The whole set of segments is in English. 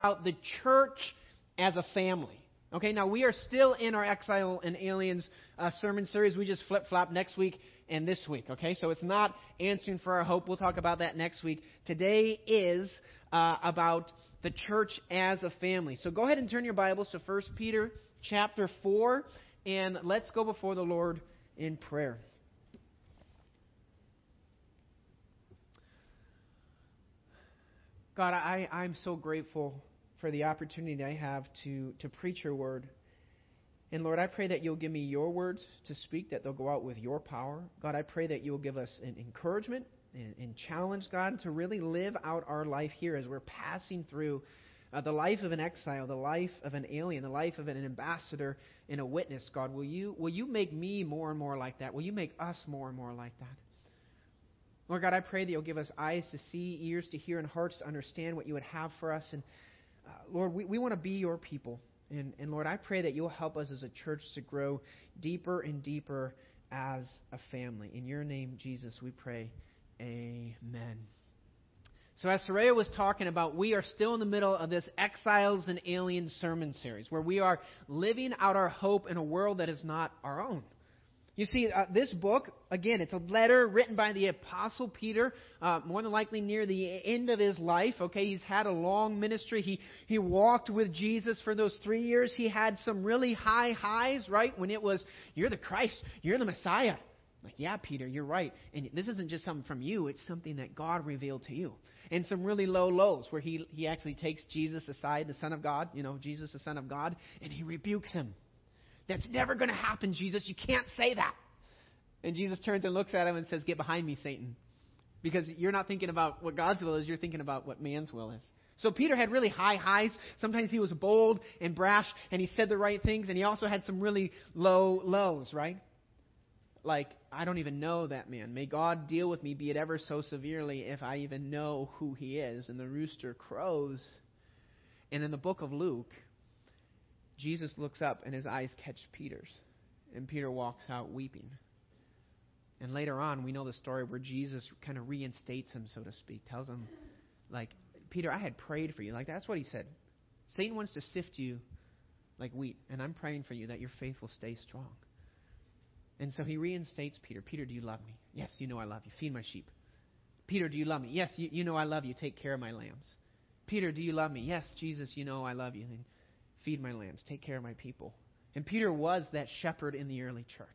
about the church as a family. Okay, now we are still in our Exile and Aliens uh, sermon series. We just flip flop next week and this week. Okay, so it's not answering for our hope. We'll talk about that next week. Today is uh, about the church as a family. So go ahead and turn your Bibles to 1 Peter chapter 4, and let's go before the Lord in prayer. God, I, I'm so grateful for the opportunity I have to, to preach your word. And Lord, I pray that you'll give me your words to speak, that they'll go out with your power. God, I pray that you'll give us an encouragement and, and challenge, God, to really live out our life here as we're passing through uh, the life of an exile, the life of an alien, the life of an ambassador and a witness. God, will you, will you make me more and more like that? Will you make us more and more like that? Lord God, I pray that you'll give us eyes to see, ears to hear, and hearts to understand what you would have for us. And uh, Lord, we, we want to be your people. And, and Lord, I pray that you'll help us as a church to grow deeper and deeper as a family. In your name, Jesus, we pray. Amen. So, as Soraya was talking about, we are still in the middle of this Exiles and Aliens sermon series where we are living out our hope in a world that is not our own. You see, uh, this book, again, it's a letter written by the Apostle Peter, uh, more than likely near the end of his life. Okay, he's had a long ministry. He, he walked with Jesus for those three years. He had some really high highs, right? When it was, you're the Christ, you're the Messiah. Like, yeah, Peter, you're right. And this isn't just something from you, it's something that God revealed to you. And some really low lows where he, he actually takes Jesus aside, the Son of God, you know, Jesus, the Son of God, and he rebukes him. That's never going to happen, Jesus. You can't say that. And Jesus turns and looks at him and says, Get behind me, Satan. Because you're not thinking about what God's will is, you're thinking about what man's will is. So Peter had really high highs. Sometimes he was bold and brash and he said the right things, and he also had some really low lows, right? Like, I don't even know that man. May God deal with me, be it ever so severely, if I even know who he is. And the rooster crows. And in the book of Luke, Jesus looks up and his eyes catch Peter's. And Peter walks out weeping. And later on, we know the story where Jesus kind of reinstates him, so to speak, tells him, like, Peter, I had prayed for you. Like, that's what he said. Satan wants to sift you like wheat, and I'm praying for you that your faith will stay strong. And so he reinstates Peter. Peter, do you love me? Yes, you know I love you. Feed my sheep. Peter, do you love me? Yes, you, you know I love you. Take care of my lambs. Peter, do you love me? Yes, Jesus, you know I love you. And feed my lambs, take care of my people. And Peter was that shepherd in the early church.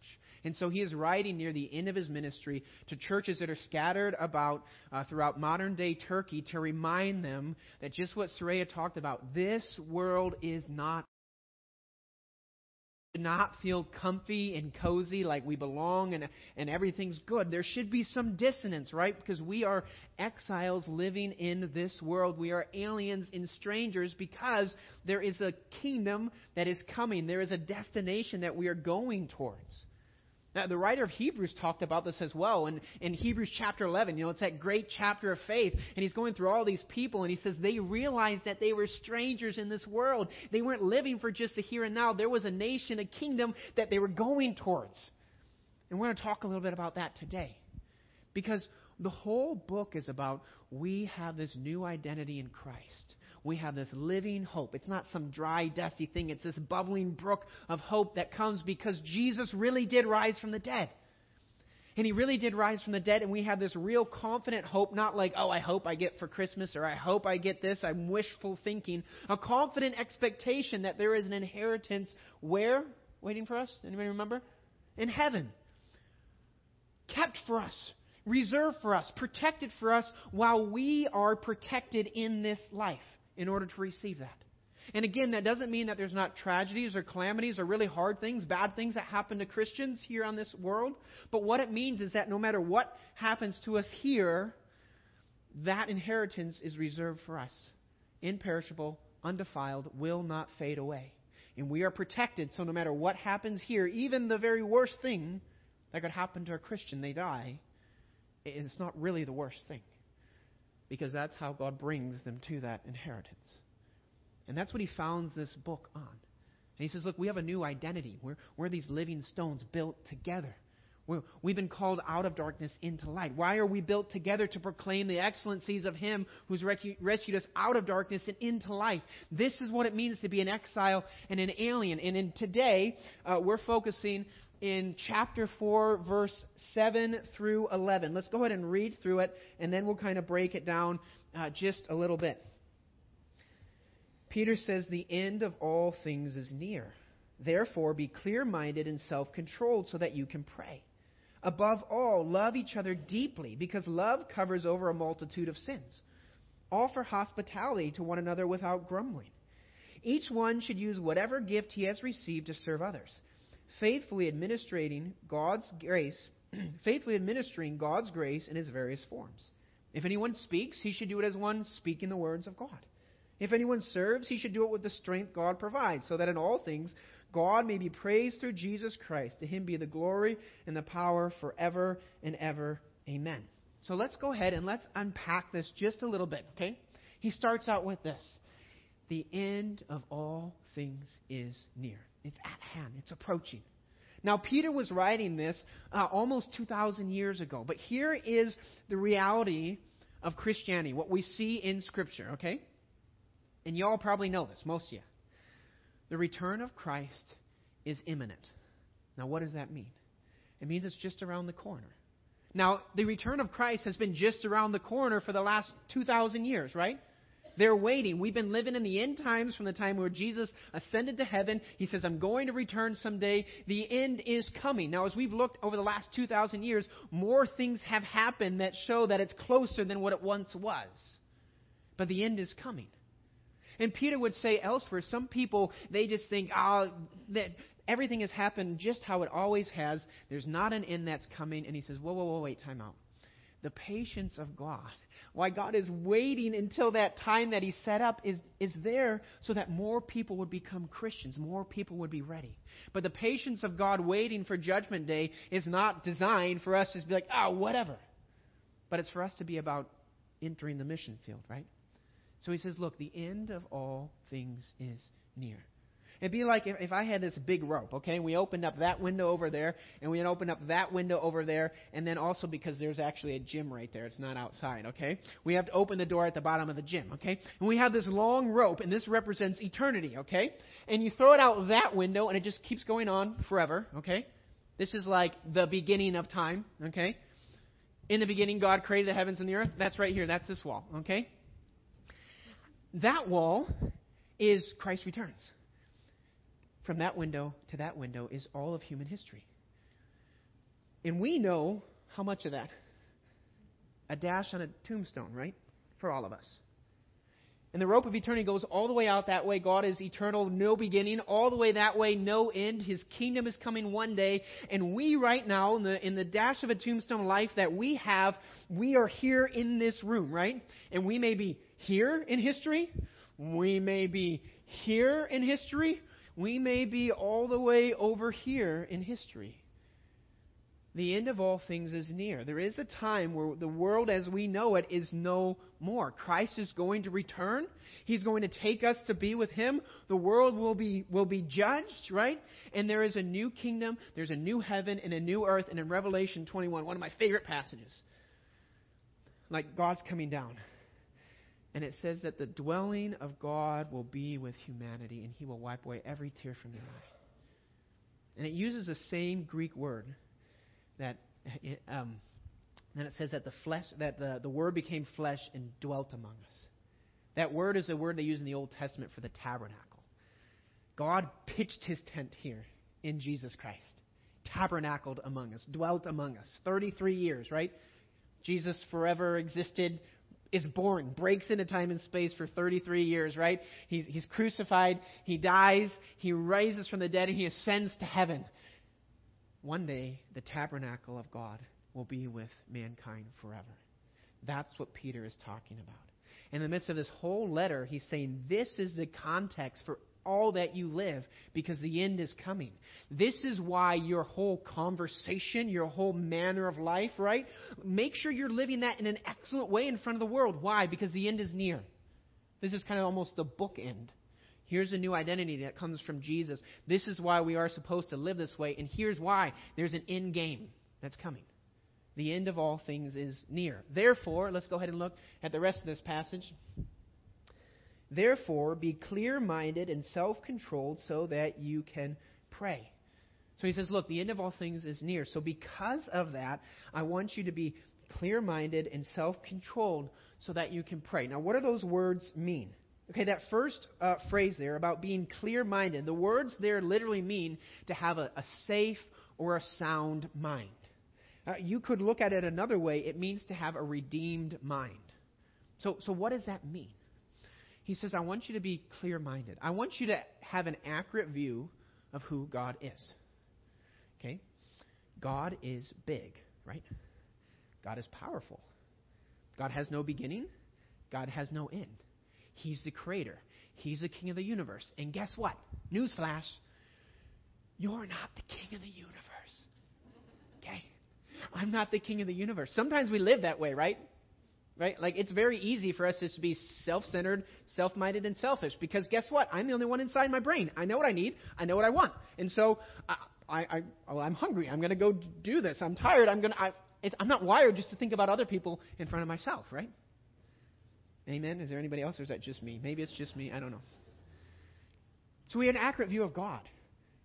And so he is writing near the end of his ministry to churches that are scattered about uh, throughout modern day Turkey to remind them that just what Soraya talked about, this world is not not feel comfy and cozy like we belong and, and everything's good. There should be some dissonance, right? Because we are exiles living in this world. We are aliens and strangers because there is a kingdom that is coming. There is a destination that we are going towards. Now, the writer of Hebrews talked about this as well. In, in Hebrews chapter 11, you know, it's that great chapter of faith. And he's going through all these people, and he says they realized that they were strangers in this world. They weren't living for just the here and now. There was a nation, a kingdom that they were going towards. And we're going to talk a little bit about that today. Because the whole book is about we have this new identity in Christ we have this living hope. It's not some dry, dusty thing. It's this bubbling brook of hope that comes because Jesus really did rise from the dead. And he really did rise from the dead, and we have this real confident hope, not like, oh, I hope I get for Christmas, or I hope I get this. I'm wishful thinking. A confident expectation that there is an inheritance where? Waiting for us? Anybody remember? In heaven. Kept for us, reserved for us, protected for us while we are protected in this life in order to receive that. And again, that doesn't mean that there's not tragedies or calamities or really hard things, bad things that happen to Christians here on this world. But what it means is that no matter what happens to us here, that inheritance is reserved for us. Imperishable, undefiled, will not fade away. And we are protected, so no matter what happens here, even the very worst thing that could happen to a Christian, they die, it's not really the worst thing because that's how God brings them to that inheritance. And that's what he founds this book on. And he says, Look, we have a new identity. We're, we're these living stones built together. We've been called out of darkness into light. Why are we built together to proclaim the excellencies of Him who's rescued us out of darkness and into life? This is what it means to be an exile and an alien. And in today, uh, we're focusing in chapter 4, verse 7 through 11. Let's go ahead and read through it, and then we'll kind of break it down uh, just a little bit. Peter says, The end of all things is near. Therefore, be clear minded and self controlled so that you can pray. Above all, love each other deeply, because love covers over a multitude of sins. Offer hospitality to one another without grumbling. Each one should use whatever gift he has received to serve others, faithfully administering God's grace, faithfully administering God's grace in its various forms. If anyone speaks, he should do it as one speaking the words of God. If anyone serves, he should do it with the strength God provides, so that in all things God may be praised through Jesus Christ. To him be the glory and the power forever and ever. Amen. So let's go ahead and let's unpack this just a little bit, okay? He starts out with this The end of all things is near. It's at hand, it's approaching. Now, Peter was writing this uh, almost 2,000 years ago, but here is the reality of Christianity, what we see in Scripture, okay? And y'all probably know this, most of you. The return of Christ is imminent. Now, what does that mean? It means it's just around the corner. Now, the return of Christ has been just around the corner for the last 2,000 years, right? They're waiting. We've been living in the end times from the time where Jesus ascended to heaven. He says, I'm going to return someday. The end is coming. Now, as we've looked over the last 2,000 years, more things have happened that show that it's closer than what it once was. But the end is coming. And Peter would say elsewhere, some people, they just think, oh, that everything has happened just how it always has. There's not an end that's coming. And he says, whoa, whoa, whoa, wait, time out. The patience of God, why God is waiting until that time that He set up is, is there so that more people would become Christians, more people would be ready. But the patience of God waiting for Judgment Day is not designed for us to be like, oh, whatever. But it's for us to be about entering the mission field, right? So he says, Look, the end of all things is near. It'd be like if, if I had this big rope, okay, we opened up that window over there, and we opened up that window over there, and then also because there's actually a gym right there, it's not outside, okay? We have to open the door at the bottom of the gym, okay? And we have this long rope, and this represents eternity, okay? And you throw it out that window, and it just keeps going on forever, okay? This is like the beginning of time, okay? In the beginning, God created the heavens and the earth. That's right here. That's this wall, okay? That wall is Christ returns. From that window to that window is all of human history. And we know how much of that? A dash on a tombstone, right? For all of us. And the rope of eternity goes all the way out that way. God is eternal, no beginning. All the way that way, no end. His kingdom is coming one day. And we right now, in the, in the dash of a tombstone life that we have, we are here in this room, right? And we may be here in history. We may be here in history. We may be all the way over here in history. The end of all things is near. There is a time where the world as we know it is no more. Christ is going to return. He's going to take us to be with Him. The world will be, will be judged, right? And there is a new kingdom, there's a new heaven and a new earth. And in Revelation 21, one of my favorite passages, like God's coming down. And it says that the dwelling of God will be with humanity, and he will wipe away every tear from their eye. And it uses the same Greek word that um, then it says that the flesh that the, the word became flesh and dwelt among us. That word is a word they use in the Old Testament for the tabernacle. God pitched his tent here in Jesus Christ. Tabernacled among us, dwelt among us. 33 years, right? Jesus forever existed, is born, breaks into time and space for 33 years, right? He's, he's crucified, he dies, he rises from the dead, and he ascends to heaven. One day, the tabernacle of God will be with mankind forever. That's what Peter is talking about. In the midst of this whole letter, he's saying this is the context for all that you live because the end is coming. This is why your whole conversation, your whole manner of life, right? Make sure you're living that in an excellent way in front of the world. Why? Because the end is near. This is kind of almost the bookend. Here's a new identity that comes from Jesus. This is why we are supposed to live this way, and here's why. There's an end game. that's coming. The end of all things is near. Therefore, let's go ahead and look at the rest of this passage. Therefore, be clear minded and self controlled so that you can pray. So he says, Look, the end of all things is near. So because of that, I want you to be clear minded and self controlled so that you can pray. Now, what do those words mean? Okay, that first uh, phrase there about being clear minded, the words there literally mean to have a, a safe or a sound mind. Uh, you could look at it another way. It means to have a redeemed mind. So, so what does that mean? He says, I want you to be clear minded. I want you to have an accurate view of who God is. Okay? God is big, right? God is powerful. God has no beginning. God has no end. He's the creator. He's the king of the universe. And guess what? Newsflash. You're not the king of the universe. Okay? I'm not the king of the universe. Sometimes we live that way, right? Right? Like it's very easy for us just to be self-centered, self-minded, and selfish. Because guess what? I'm the only one inside my brain. I know what I need. I know what I want. And so I, I, I I'm hungry. I'm going to go do this. I'm tired. I'm going to. I'm not wired just to think about other people in front of myself, right? Amen. Is there anybody else, or is that just me? Maybe it's just me. I don't know. So we have an accurate view of God,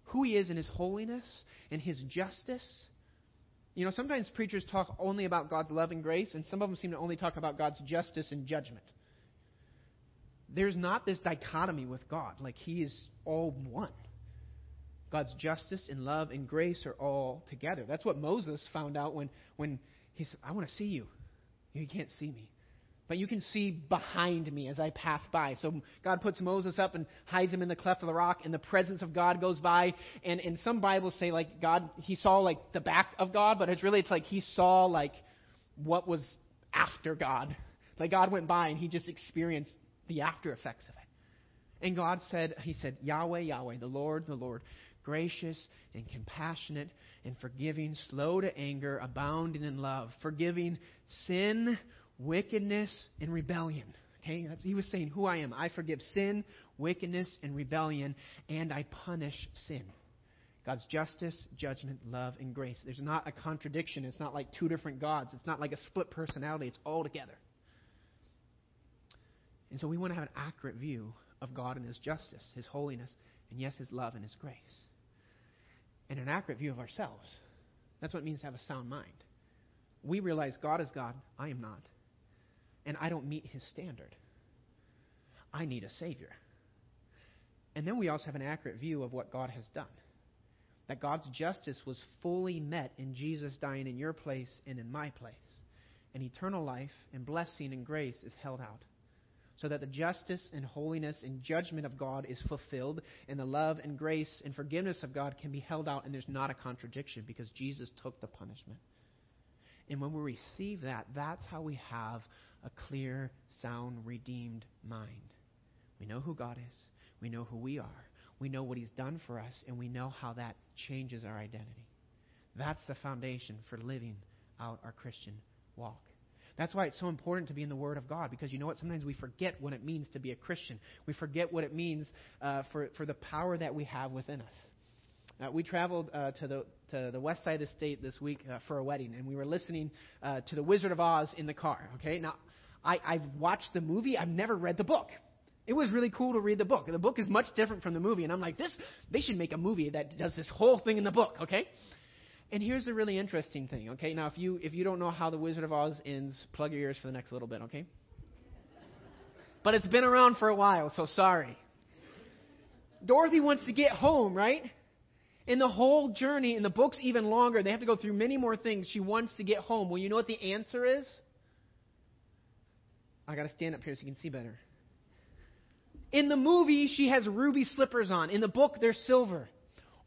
who He is in His holiness and His justice you know, sometimes preachers talk only about God's love and grace, and some of them seem to only talk about God's justice and judgment. There's not this dichotomy with God, like He is all one. God's justice and love and grace are all together. That's what Moses found out when, when he said, I want to see you. You can't see me but you can see behind me as I pass by. So God puts Moses up and hides him in the cleft of the rock, and the presence of God goes by. And, and some Bibles say like God, he saw like the back of God, but it's really it's like he saw like what was after God. Like God went by and he just experienced the after effects of it. And God said, He said, Yahweh, Yahweh, the Lord, the Lord, gracious and compassionate and forgiving, slow to anger, abounding in love, forgiving sin wickedness and rebellion. Okay, That's, he was saying who I am. I forgive sin, wickedness, and rebellion, and I punish sin. God's justice, judgment, love, and grace. There's not a contradiction. It's not like two different gods. It's not like a split personality. It's all together. And so we want to have an accurate view of God and His justice, His holiness, and yes, His love and His grace. And an accurate view of ourselves. That's what it means to have a sound mind. We realize God is God, I am not and I don't meet his standard. I need a Savior. And then we also have an accurate view of what God has done. That God's justice was fully met in Jesus dying in your place and in my place. And eternal life and blessing and grace is held out. So that the justice and holiness and judgment of God is fulfilled, and the love and grace and forgiveness of God can be held out, and there's not a contradiction because Jesus took the punishment. And when we receive that, that's how we have a clear, sound, redeemed mind. We know who God is. We know who we are. We know what He's done for us, and we know how that changes our identity. That's the foundation for living out our Christian walk. That's why it's so important to be in the Word of God, because you know what? Sometimes we forget what it means to be a Christian. We forget what it means uh, for, for the power that we have within us. Uh, we traveled uh, to the to the west side of the state this week uh, for a wedding, and we were listening uh, to The Wizard of Oz in the car. Okay, now I, I've watched the movie. I've never read the book. It was really cool to read the book. The book is much different from the movie, and I'm like, this. They should make a movie that does this whole thing in the book. Okay. And here's the really interesting thing. Okay. Now, if you if you don't know how the Wizard of Oz ends, plug your ears for the next little bit. Okay. But it's been around for a while, so sorry. Dorothy wants to get home, right? In the whole journey, and the book's even longer. They have to go through many more things. She wants to get home. Well, you know what the answer is? I got to stand up here so you can see better. In the movie, she has ruby slippers on. In the book, they're silver.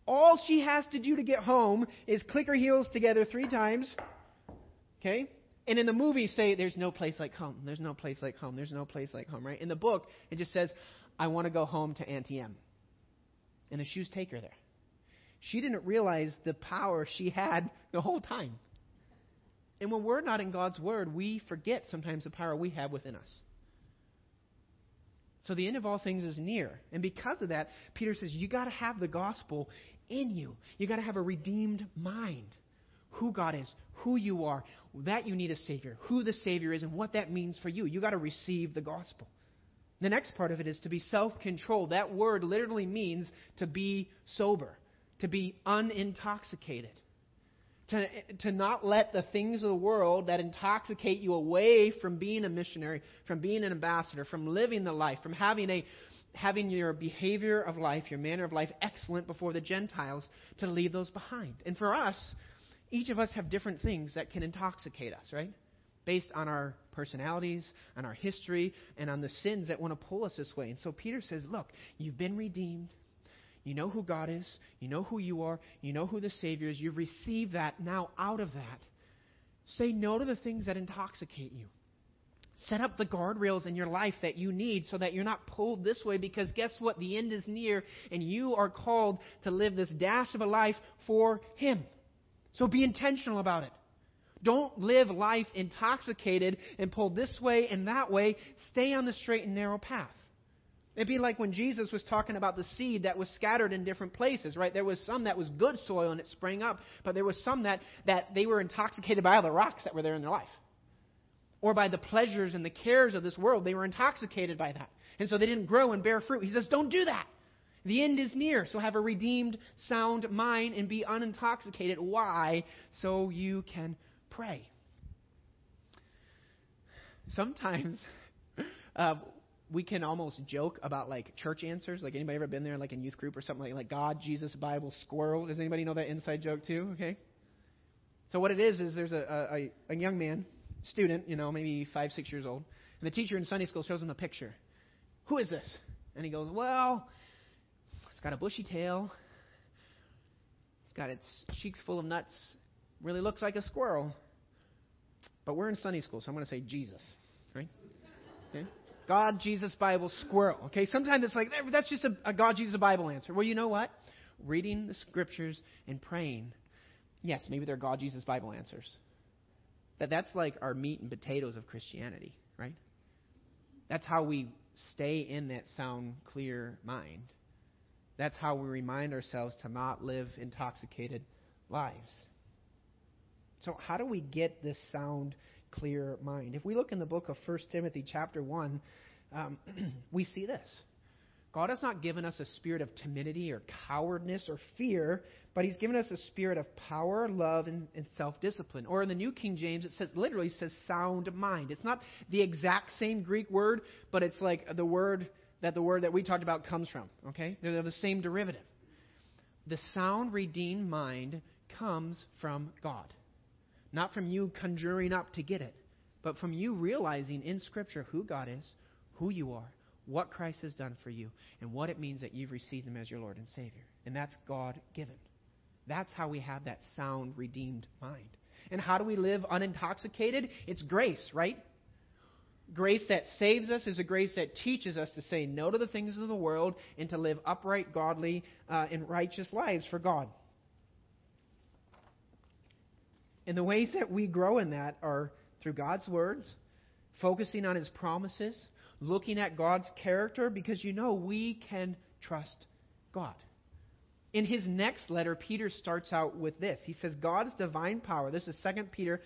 All she has to do to get home is click her heels together three times. Okay? And in the movie, say, There's no place like home. There's no place like home. There's no place like home, right? In the book, it just says, I want to go home to Auntie Em. And the shoes take her there. She didn't realize the power she had the whole time. And when we're not in God's Word, we forget sometimes the power we have within us. So the end of all things is near. And because of that, Peter says, you got to have the gospel in you. You got to have a redeemed mind. who God is, who you are, that you need a Savior, who the Savior is, and what that means for you. you got to receive the gospel. The next part of it is to be self controlled. That word literally means to be sober, to be unintoxicated. To, to not let the things of the world that intoxicate you away from being a missionary, from being an ambassador, from living the life, from having a having your behavior of life, your manner of life excellent before the Gentiles, to leave those behind. And for us, each of us have different things that can intoxicate us, right? Based on our personalities, on our history, and on the sins that want to pull us this way. And so Peter says, Look, you've been redeemed. You know who God is. You know who you are. You know who the Savior is. You've received that. Now, out of that, say no to the things that intoxicate you. Set up the guardrails in your life that you need so that you're not pulled this way because guess what? The end is near and you are called to live this dash of a life for Him. So be intentional about it. Don't live life intoxicated and pulled this way and that way. Stay on the straight and narrow path. It'd be like when Jesus was talking about the seed that was scattered in different places, right? There was some that was good soil and it sprang up, but there was some that, that they were intoxicated by all the rocks that were there in their life or by the pleasures and the cares of this world. They were intoxicated by that. And so they didn't grow and bear fruit. He says, Don't do that. The end is near. So have a redeemed, sound mind and be unintoxicated. Why? So you can pray. Sometimes uh, we can almost joke about like church answers. Like anybody ever been there, like in youth group or something like like God, Jesus, Bible, squirrel? Does anybody know that inside joke too? Okay. So what it is is there's a, a, a young man student, you know, maybe five, six years old, and the teacher in Sunday school shows him a picture. Who is this? And he goes, Well, it's got a bushy tail. It's got its cheeks full of nuts. Really looks like a squirrel. But we're in Sunday school, so I'm going to say Jesus, right? Okay? God, Jesus, Bible, squirrel. Okay? Sometimes it's like, that's just a, a God, Jesus, Bible answer. Well, you know what? Reading the scriptures and praying, yes, maybe they're God, Jesus, Bible answers. That that's like our meat and potatoes of Christianity, right? That's how we stay in that sound, clear mind. That's how we remind ourselves to not live intoxicated lives. So, how do we get this sound, clear mind? If we look in the book of 1 Timothy, chapter 1, um, we see this. God has not given us a spirit of timidity or cowardness or fear, but He's given us a spirit of power, love, and, and self discipline. Or in the New King James, it says literally says sound mind. It's not the exact same Greek word, but it's like the word that the word that we talked about comes from. Okay? They're the same derivative. The sound, redeemed mind comes from God. Not from you conjuring up to get it, but from you realizing in Scripture who God is, who you are, what Christ has done for you and what it means that you've received Him as your Lord and Savior. And that's God given. That's how we have that sound, redeemed mind. And how do we live unintoxicated? It's grace, right? Grace that saves us is a grace that teaches us to say no to the things of the world and to live upright, godly, uh, and righteous lives for God. And the ways that we grow in that are through God's words, focusing on His promises, looking at God's character because you know we can trust God. In his next letter, Peter starts out with this. He says, God's divine power, this is 2 Peter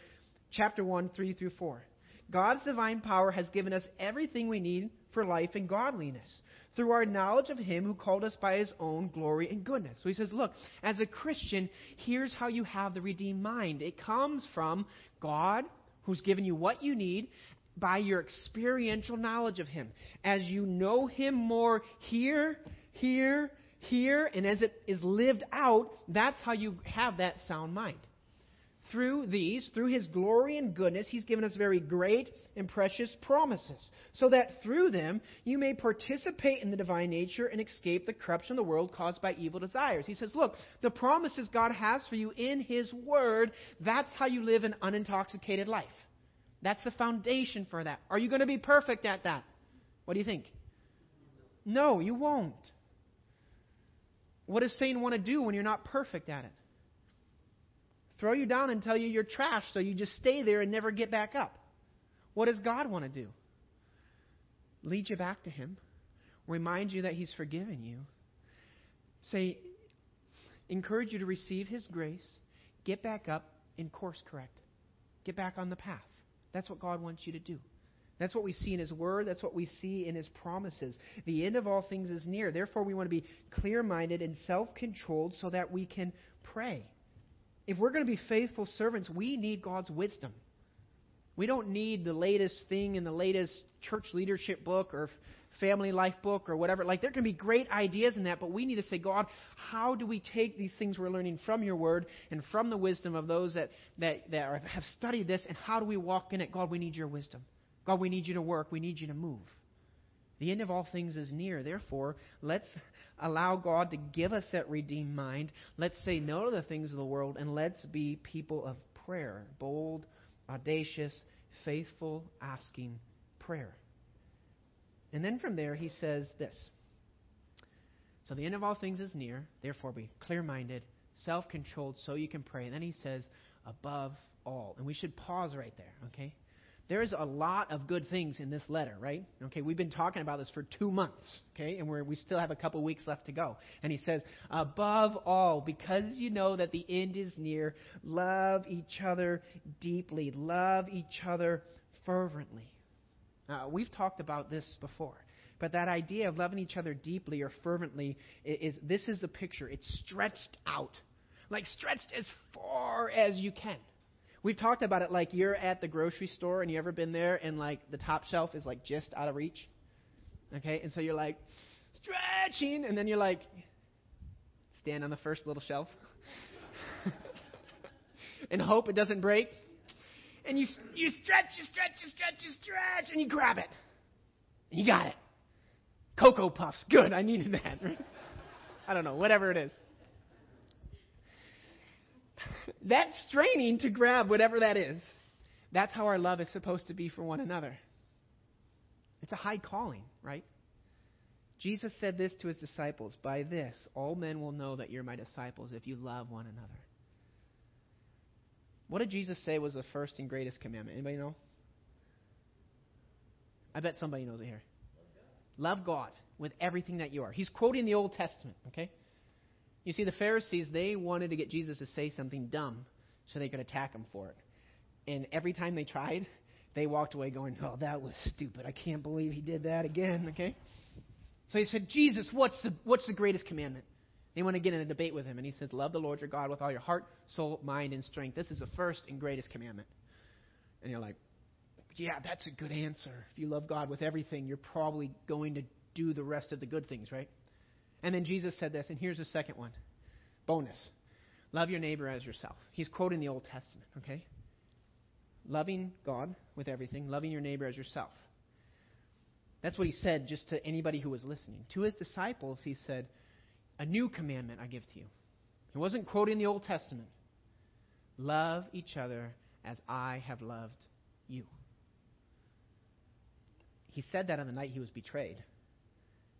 chapter 1, 3 through 4. God's divine power has given us everything we need for life and godliness through our knowledge of Him who called us by His own glory and goodness. So he says, Look, as a Christian, here's how you have the redeemed mind. It comes from God, who's given you what you need, by your experiential knowledge of Him. As you know Him more here, here, here, and as it is lived out, that's how you have that sound mind. Through these, through His glory and goodness, He's given us very great and precious promises, so that through them you may participate in the divine nature and escape the corruption of the world caused by evil desires. He says, Look, the promises God has for you in His Word, that's how you live an unintoxicated life. That's the foundation for that. Are you going to be perfect at that? What do you think? No, you won't. What does Satan want to do when you're not perfect at it? Throw you down and tell you you're trash so you just stay there and never get back up. What does God want to do? Lead you back to Him, remind you that He's forgiven you, say, encourage you to receive His grace, get back up, and course correct. Get back on the path. That's what God wants you to do. That's what we see in His Word. That's what we see in His promises. The end of all things is near. Therefore, we want to be clear minded and self controlled so that we can pray. If we're going to be faithful servants, we need God's wisdom. We don't need the latest thing in the latest church leadership book or family life book or whatever. Like, there can be great ideas in that, but we need to say, God, how do we take these things we're learning from your word and from the wisdom of those that, that, that have studied this, and how do we walk in it? God, we need your wisdom. God, we need you to work. We need you to move. The end of all things is near. Therefore, let's allow God to give us that redeemed mind. Let's say no to the things of the world, and let's be people of prayer bold, audacious, faithful, asking prayer. And then from there, he says this So the end of all things is near, therefore be clear minded, self controlled, so you can pray. And then he says, above all. And we should pause right there, okay? There's a lot of good things in this letter, right? Okay, we've been talking about this for two months, okay, and we're, we still have a couple weeks left to go. And he says, above all, because you know that the end is near, love each other deeply, love each other fervently. Uh, we've talked about this before. But that idea of loving each other deeply or fervently is, is this is a picture. It's stretched out. Like stretched as far as you can. We've talked about it like you're at the grocery store and you ever been there and like the top shelf is like just out of reach. Okay? And so you're like stretching and then you're like stand on the first little shelf and hope it doesn't break and you, you stretch, you stretch, you stretch, you stretch, and you grab it. And you got it. Cocoa Puffs. Good. I needed that. I don't know. Whatever it is. That's straining to grab whatever that is. That's how our love is supposed to be for one another. It's a high calling, right? Jesus said this to his disciples By this, all men will know that you're my disciples if you love one another. What did Jesus say was the first and greatest commandment? Anybody know? I bet somebody knows it here. Love God with everything that you are. He's quoting the Old Testament, okay? You see, the Pharisees, they wanted to get Jesus to say something dumb so they could attack him for it. And every time they tried, they walked away going, Oh, that was stupid. I can't believe he did that again, okay? So he said, Jesus, what's the, what's the greatest commandment? They want to get in a debate with him, and he says, Love the Lord your God with all your heart, soul, mind, and strength. This is the first and greatest commandment. And you're like, Yeah, that's a good answer. If you love God with everything, you're probably going to do the rest of the good things, right? And then Jesus said this, and here's the second one bonus love your neighbor as yourself. He's quoting the Old Testament, okay? Loving God with everything, loving your neighbor as yourself. That's what he said just to anybody who was listening. To his disciples, he said, a new commandment I give to you. He wasn't quoting the Old Testament. Love each other as I have loved you. He said that on the night he was betrayed.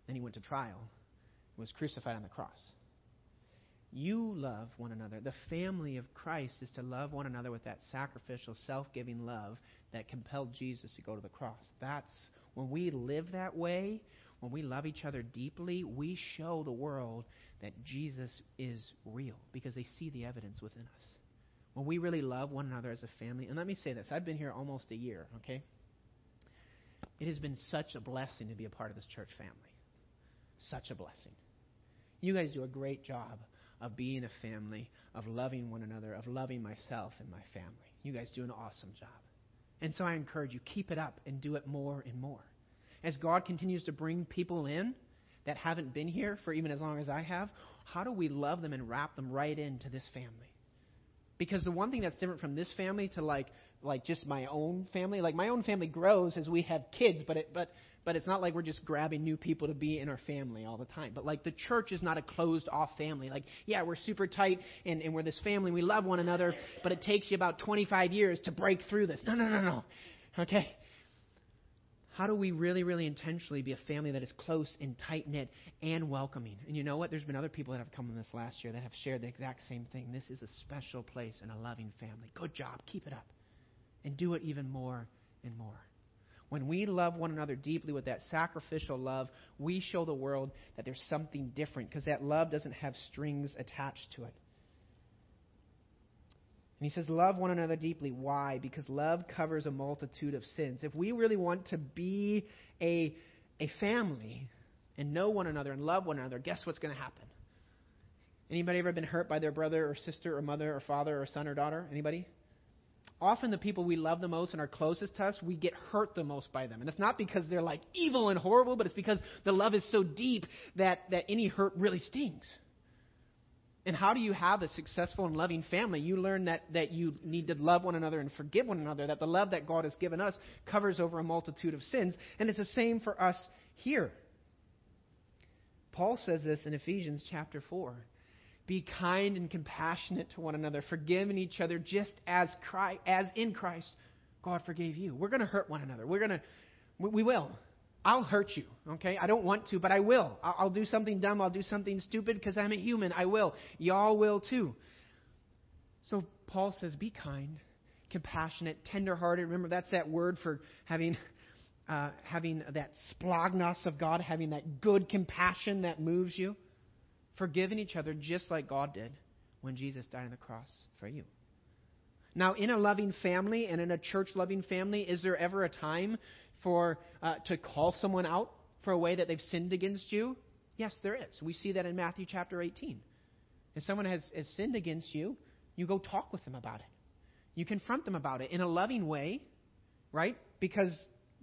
Then he went to trial was crucified on the cross. You love one another. The family of Christ is to love one another with that sacrificial, self giving love that compelled Jesus to go to the cross. That's when we live that way, when we love each other deeply, we show the world that Jesus is real because they see the evidence within us. When we really love one another as a family, and let me say this I've been here almost a year, okay? It has been such a blessing to be a part of this church family. Such a blessing. You guys do a great job of being a family, of loving one another, of loving myself and my family. You guys do an awesome job. And so I encourage you, keep it up and do it more and more as God continues to bring people in that haven't been here for even as long as I have, how do we love them and wrap them right into this family? Because the one thing that's different from this family to like like just my own family, like my own family grows as we have kids, but it but but it's not like we're just grabbing new people to be in our family all the time. But like the church is not a closed off family. Like, yeah, we're super tight and, and we're this family, we love one another, but it takes you about 25 years to break through this. No, no, no, no. Okay? How do we really, really intentionally be a family that is close and tight knit and welcoming? And you know what? There's been other people that have come in this last year that have shared the exact same thing. This is a special place and a loving family. Good job. Keep it up. And do it even more and more. When we love one another deeply with that sacrificial love, we show the world that there's something different because that love doesn't have strings attached to it. And he says, Love one another deeply. Why? Because love covers a multitude of sins. If we really want to be a, a family and know one another and love one another, guess what's going to happen? Anybody ever been hurt by their brother or sister or mother or father or son or daughter? Anybody? Often the people we love the most and are closest to us, we get hurt the most by them. And it's not because they're like evil and horrible, but it's because the love is so deep that, that any hurt really stings. And how do you have a successful and loving family? You learn that, that you need to love one another and forgive one another, that the love that God has given us covers over a multitude of sins. And it's the same for us here. Paul says this in Ephesians chapter 4. Be kind and compassionate to one another, forgiving each other just as Christ, as in Christ God forgave you. We're going to hurt one another. We're going to we will. I'll hurt you, okay? I don't want to, but I will. I'll, I'll do something dumb. I'll do something stupid because I'm a human. I will. Y'all will too. So Paul says, be kind, compassionate, tenderhearted. Remember, that's that word for having, uh, having that splagnos of God, having that good compassion that moves you. Forgiving each other just like God did when Jesus died on the cross for you. Now, in a loving family and in a church loving family, is there ever a time for uh, to call someone out for a way that they've sinned against you? Yes, there is. We see that in Matthew chapter 18. If someone has, has sinned against you, you go talk with them about it. You confront them about it in a loving way, right? Because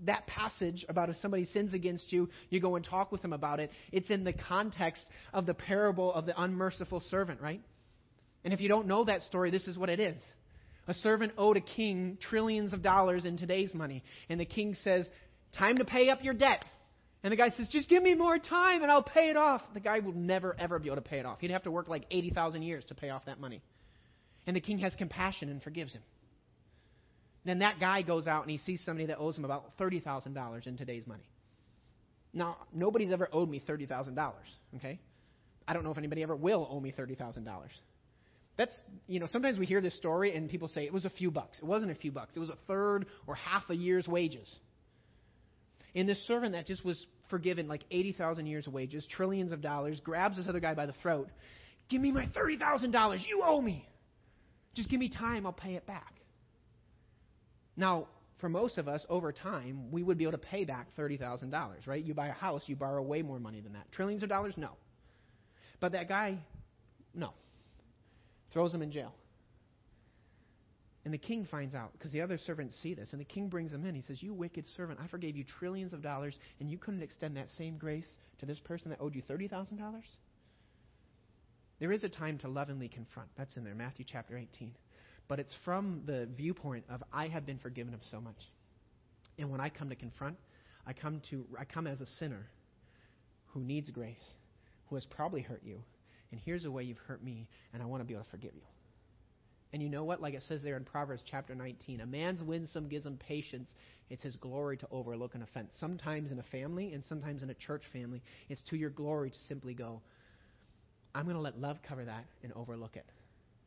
that passage about if somebody sins against you, you go and talk with them about it. It's in the context of the parable of the unmerciful servant, right? And if you don't know that story, this is what it is. A servant owed a king trillions of dollars in today's money. And the king says, Time to pay up your debt. And the guy says, Just give me more time and I'll pay it off. The guy will never, ever be able to pay it off. He'd have to work like 80,000 years to pay off that money. And the king has compassion and forgives him. Then that guy goes out and he sees somebody that owes him about $30,000 in today's money. Now, nobody's ever owed me $30,000, okay? I don't know if anybody ever will owe me $30,000. That's, you know, sometimes we hear this story and people say it was a few bucks. It wasn't a few bucks. It was a third or half a year's wages. And this servant that just was forgiven like 80,000 years of wages, trillions of dollars, grabs this other guy by the throat. Give me my $30,000. You owe me. Just give me time. I'll pay it back. Now, for most of us, over time, we would be able to pay back $30,000, right? You buy a house, you borrow way more money than that. Trillions of dollars? No. But that guy, no throws him in jail. And the king finds out because the other servants see this. And the king brings him in. He says, You wicked servant, I forgave you trillions of dollars, and you couldn't extend that same grace to this person that owed you $30,000? There is a time to lovingly confront. That's in there, Matthew chapter 18. But it's from the viewpoint of, I have been forgiven of so much. And when I come to confront, I come, to, I come as a sinner who needs grace, who has probably hurt you, and here's a way you've hurt me, and I want to be able to forgive you. And you know what? Like it says there in Proverbs chapter 19, a man's wisdom gives him patience. It's his glory to overlook an offense. Sometimes in a family and sometimes in a church family, it's to your glory to simply go, I'm going to let love cover that and overlook it.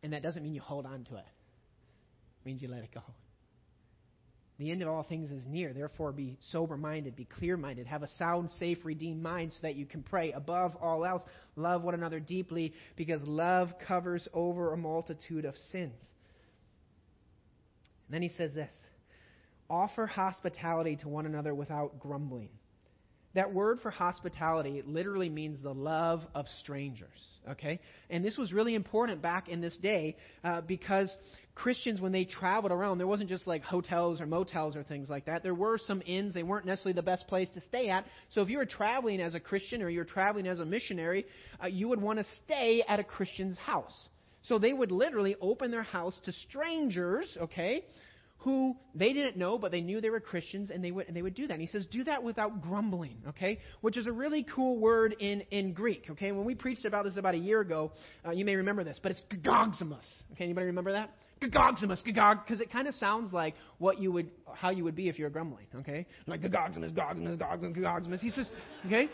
And that doesn't mean you hold on to it. Means you let it go. The end of all things is near. Therefore, be sober minded, be clear minded, have a sound, safe, redeemed mind so that you can pray. Above all else, love one another deeply because love covers over a multitude of sins. And then he says this offer hospitality to one another without grumbling. That word for hospitality literally means the love of strangers. Okay? And this was really important back in this day uh, because Christians, when they traveled around, there wasn't just like hotels or motels or things like that. There were some inns. They weren't necessarily the best place to stay at. So if you were traveling as a Christian or you're traveling as a missionary, uh, you would want to stay at a Christian's house. So they would literally open their house to strangers, okay? Who they didn't know, but they knew they were Christians, and they would, and they would do that. And he says, do that without grumbling, okay? Which is a really cool word in, in Greek, okay? When we preached about this about a year ago, uh, you may remember this, but it's gagogzimus. Okay, anybody remember that? Gagogzimus, gagog, because it kind of sounds like what you would, how you would be if you're grumbling, okay? Like gagogzimus, gagogzimus, gagogzimus, gagogzimus. He says, okay?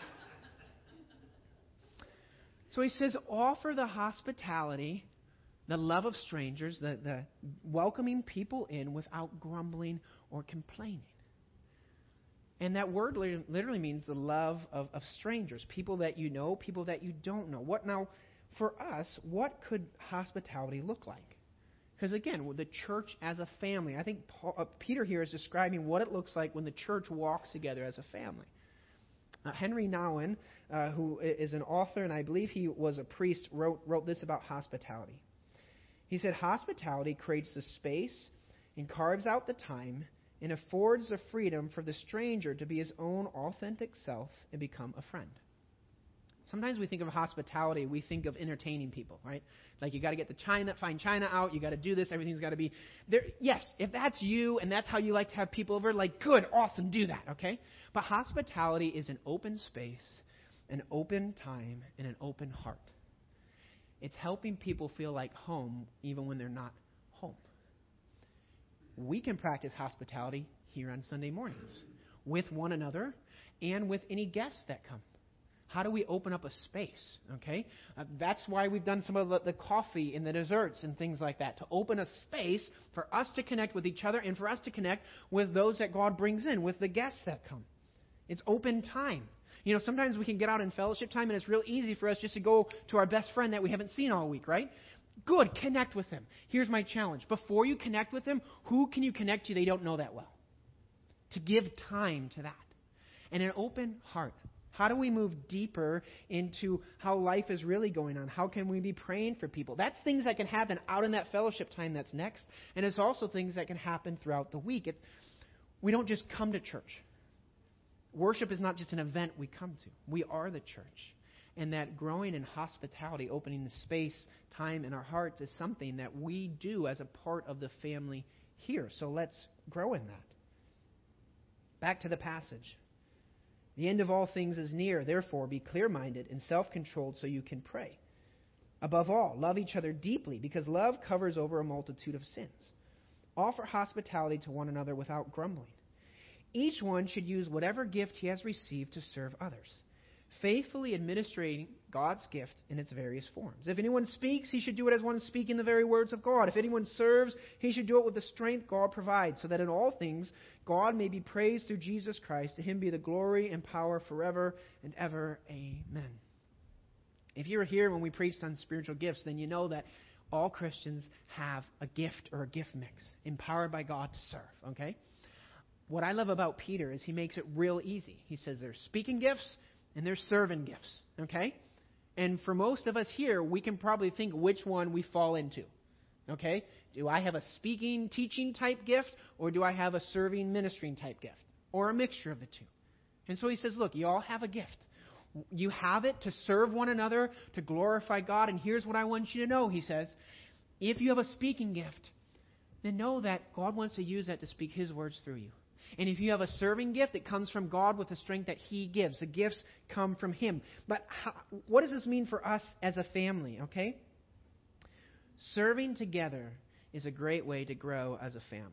So he says, offer the hospitality the love of strangers, the, the welcoming people in without grumbling or complaining. And that word literally means the love of, of strangers, people that you know, people that you don't know. What now, for us, what could hospitality look like? Because again, the church as a family, I think Paul, uh, Peter here is describing what it looks like when the church walks together as a family. Uh, Henri Nouwen, uh, who is an author and I believe he was a priest, wrote, wrote this about hospitality. He said, Hospitality creates the space and carves out the time and affords the freedom for the stranger to be his own authentic self and become a friend. Sometimes we think of hospitality, we think of entertaining people, right? Like you got to get the china, find china out, you got to do this, everything's got to be there. Yes, if that's you and that's how you like to have people over, like good, awesome, do that, okay? But hospitality is an open space, an open time, and an open heart. It's helping people feel like home even when they're not home. We can practice hospitality here on Sunday mornings with one another and with any guests that come. How do we open up a space? Okay, uh, that's why we've done some of the, the coffee and the desserts and things like that to open a space for us to connect with each other and for us to connect with those that God brings in, with the guests that come. It's open time. You know, sometimes we can get out in fellowship time and it's real easy for us just to go to our best friend that we haven't seen all week, right? Good, connect with them. Here's my challenge. Before you connect with them, who can you connect to they don't know that well? To give time to that. And an open heart. How do we move deeper into how life is really going on? How can we be praying for people? That's things that can happen out in that fellowship time that's next, and it's also things that can happen throughout the week. It, we don't just come to church. Worship is not just an event we come to. We are the church. And that growing in hospitality, opening the space, time in our hearts is something that we do as a part of the family here. So let's grow in that. Back to the passage. The end of all things is near. Therefore, be clear minded and self controlled so you can pray. Above all, love each other deeply because love covers over a multitude of sins. Offer hospitality to one another without grumbling. Each one should use whatever gift he has received to serve others faithfully administering God's gift in its various forms. If anyone speaks, he should do it as one speaking the very words of God. If anyone serves, he should do it with the strength God provides, so that in all things God may be praised through Jesus Christ. To him be the glory and power forever and ever. Amen. If you were here when we preached on spiritual gifts, then you know that all Christians have a gift or a gift mix, empowered by God to serve, okay? What I love about Peter is he makes it real easy. He says there's speaking gifts, and there's serving gifts, okay? And for most of us here, we can probably think which one we fall into. Okay? Do I have a speaking, teaching type gift, or do I have a serving, ministering type gift? Or a mixture of the two? And so he says, look, you all have a gift. You have it to serve one another, to glorify God, and here's what I want you to know, he says. If you have a speaking gift, then know that God wants to use that to speak his words through you. And if you have a serving gift, it comes from God with the strength that He gives. The gifts come from Him. But how, what does this mean for us as a family, okay? Serving together is a great way to grow as a family.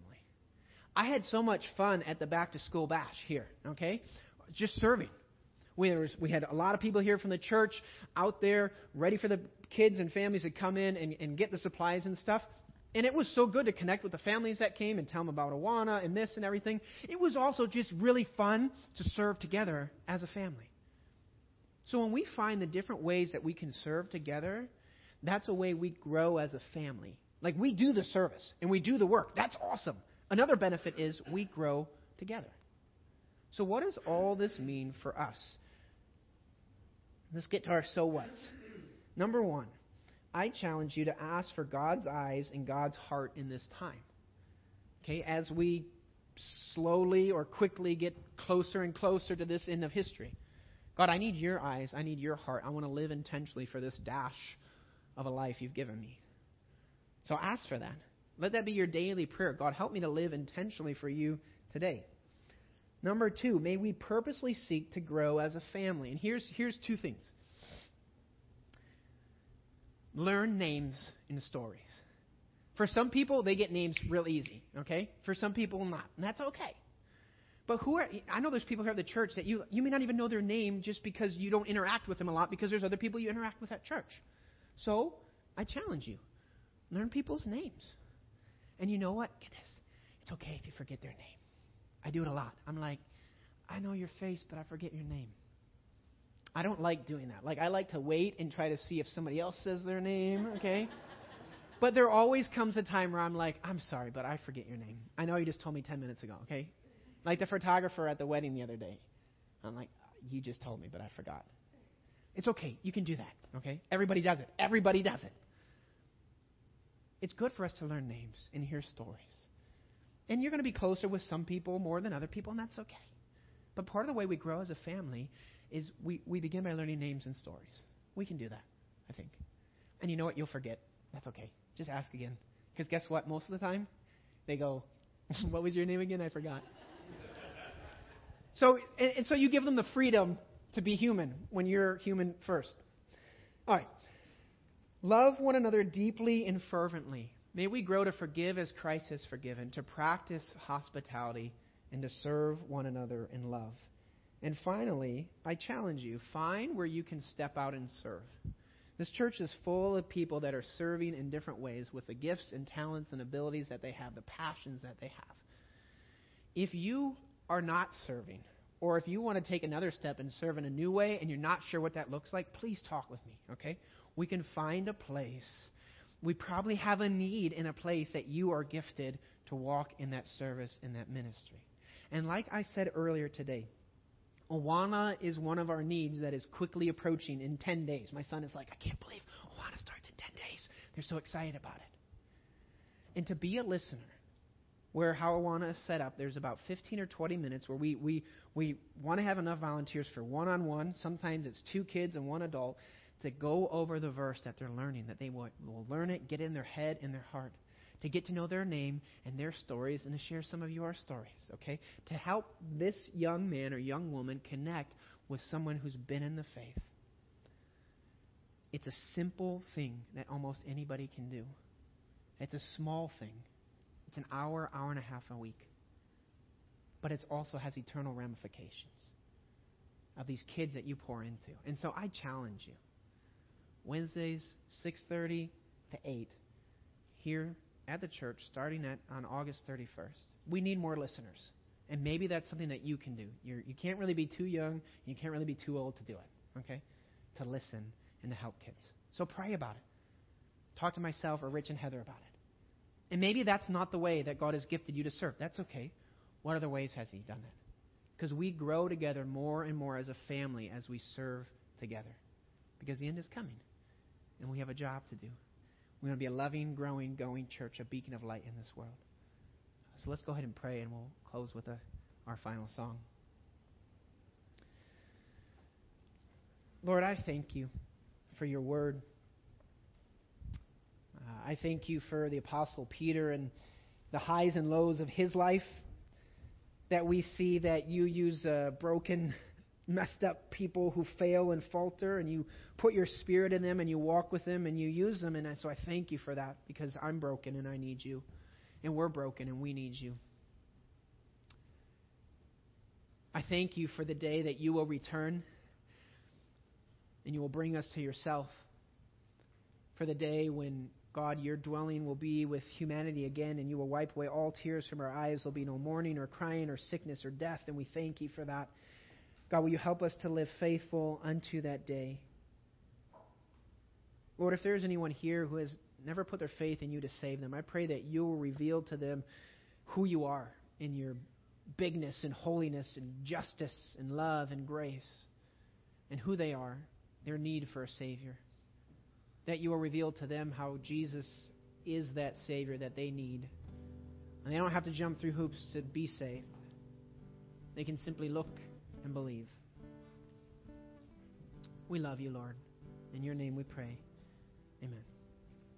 I had so much fun at the back to school bash here, okay? Just serving. We, was, we had a lot of people here from the church out there ready for the kids and families to come in and, and get the supplies and stuff. And it was so good to connect with the families that came and tell them about Awana and this and everything. It was also just really fun to serve together as a family. So when we find the different ways that we can serve together, that's a way we grow as a family. Like we do the service and we do the work. That's awesome. Another benefit is we grow together. So what does all this mean for us? Let's get to our so whats. Number one, I challenge you to ask for God's eyes and God's heart in this time. Okay, as we slowly or quickly get closer and closer to this end of history. God, I need your eyes. I need your heart. I want to live intentionally for this dash of a life you've given me. So ask for that. Let that be your daily prayer. God, help me to live intentionally for you today. Number two, may we purposely seek to grow as a family. And here's, here's two things learn names in stories. For some people, they get names real easy, okay? For some people, not. And that's okay. But who are, I know there's people here at the church that you, you may not even know their name just because you don't interact with them a lot because there's other people you interact with at church. So, I challenge you learn people's names. And you know what? Get this. It's okay if you forget their name. I do it a lot. I'm like, I know your face, but I forget your name. I don't like doing that. Like I like to wait and try to see if somebody else says their name, okay? But there always comes a time where I'm like, I'm sorry, but I forget your name. I know you just told me 10 minutes ago, okay? Like the photographer at the wedding the other day. I'm like, you just told me, but I forgot. It's okay. You can do that, okay? Everybody does it. Everybody does it. It's good for us to learn names and hear stories. And you're going to be closer with some people more than other people, and that's okay. But part of the way we grow as a family is we, we begin by learning names and stories. We can do that, I think. And you know what? You'll forget. That's okay. Just ask again. Because guess what? Most of the time, they go, What was your name again? I forgot. so, and, and so you give them the freedom to be human when you're human first. All right. Love one another deeply and fervently. May we grow to forgive as Christ has forgiven, to practice hospitality, and to serve one another in love. And finally, I challenge you find where you can step out and serve. This church is full of people that are serving in different ways with the gifts and talents and abilities that they have, the passions that they have. If you are not serving, or if you want to take another step and serve in a new way and you're not sure what that looks like, please talk with me, okay? We can find a place. We probably have a need in a place that you are gifted to walk in that service, in that ministry. And like I said earlier today, Awana is one of our needs that is quickly approaching in 10 days. My son is like, I can't believe Awana starts in 10 days. They're so excited about it. And to be a listener, where how Awana is set up, there's about 15 or 20 minutes where we, we, we want to have enough volunteers for one on one. Sometimes it's two kids and one adult to go over the verse that they're learning, that they will, will learn it, get in their head and their heart to get to know their name and their stories and to share some of your stories, okay? To help this young man or young woman connect with someone who's been in the faith. It's a simple thing that almost anybody can do. It's a small thing. It's an hour, hour and a half a week. But it also has eternal ramifications of these kids that you pour into. And so I challenge you. Wednesdays, 6:30 to 8 here at the church starting at on August 31st. We need more listeners. And maybe that's something that you can do. You're, you can't really be too young, you can't really be too old to do it, okay? To listen and to help kids. So pray about it. Talk to myself or Rich and Heather about it. And maybe that's not the way that God has gifted you to serve. That's okay. What other ways has He done it? Because we grow together more and more as a family as we serve together. Because the end is coming. And we have a job to do. We want to be a loving, growing, going church, a beacon of light in this world. So let's go ahead and pray, and we'll close with a, our final song. Lord, I thank you for your word. Uh, I thank you for the Apostle Peter and the highs and lows of his life. That we see that you use a broken messed up people who fail and falter, and you put your spirit in them and you walk with them and you use them. And so I thank you for that because I'm broken and I need you. And we're broken and we need you. I thank you for the day that you will return and you will bring us to yourself. For the day when, God, your dwelling will be with humanity again and you will wipe away all tears from our eyes. There'll be no mourning or crying or sickness or death. And we thank you for that. God, will you help us to live faithful unto that day? Lord, if there is anyone here who has never put their faith in you to save them, I pray that you will reveal to them who you are in your bigness and holiness and justice and love and grace and who they are, their need for a Savior. That you will reveal to them how Jesus is that Savior that they need. And they don't have to jump through hoops to be saved. They can simply look and believe. We love you, Lord. In your name we pray. Amen.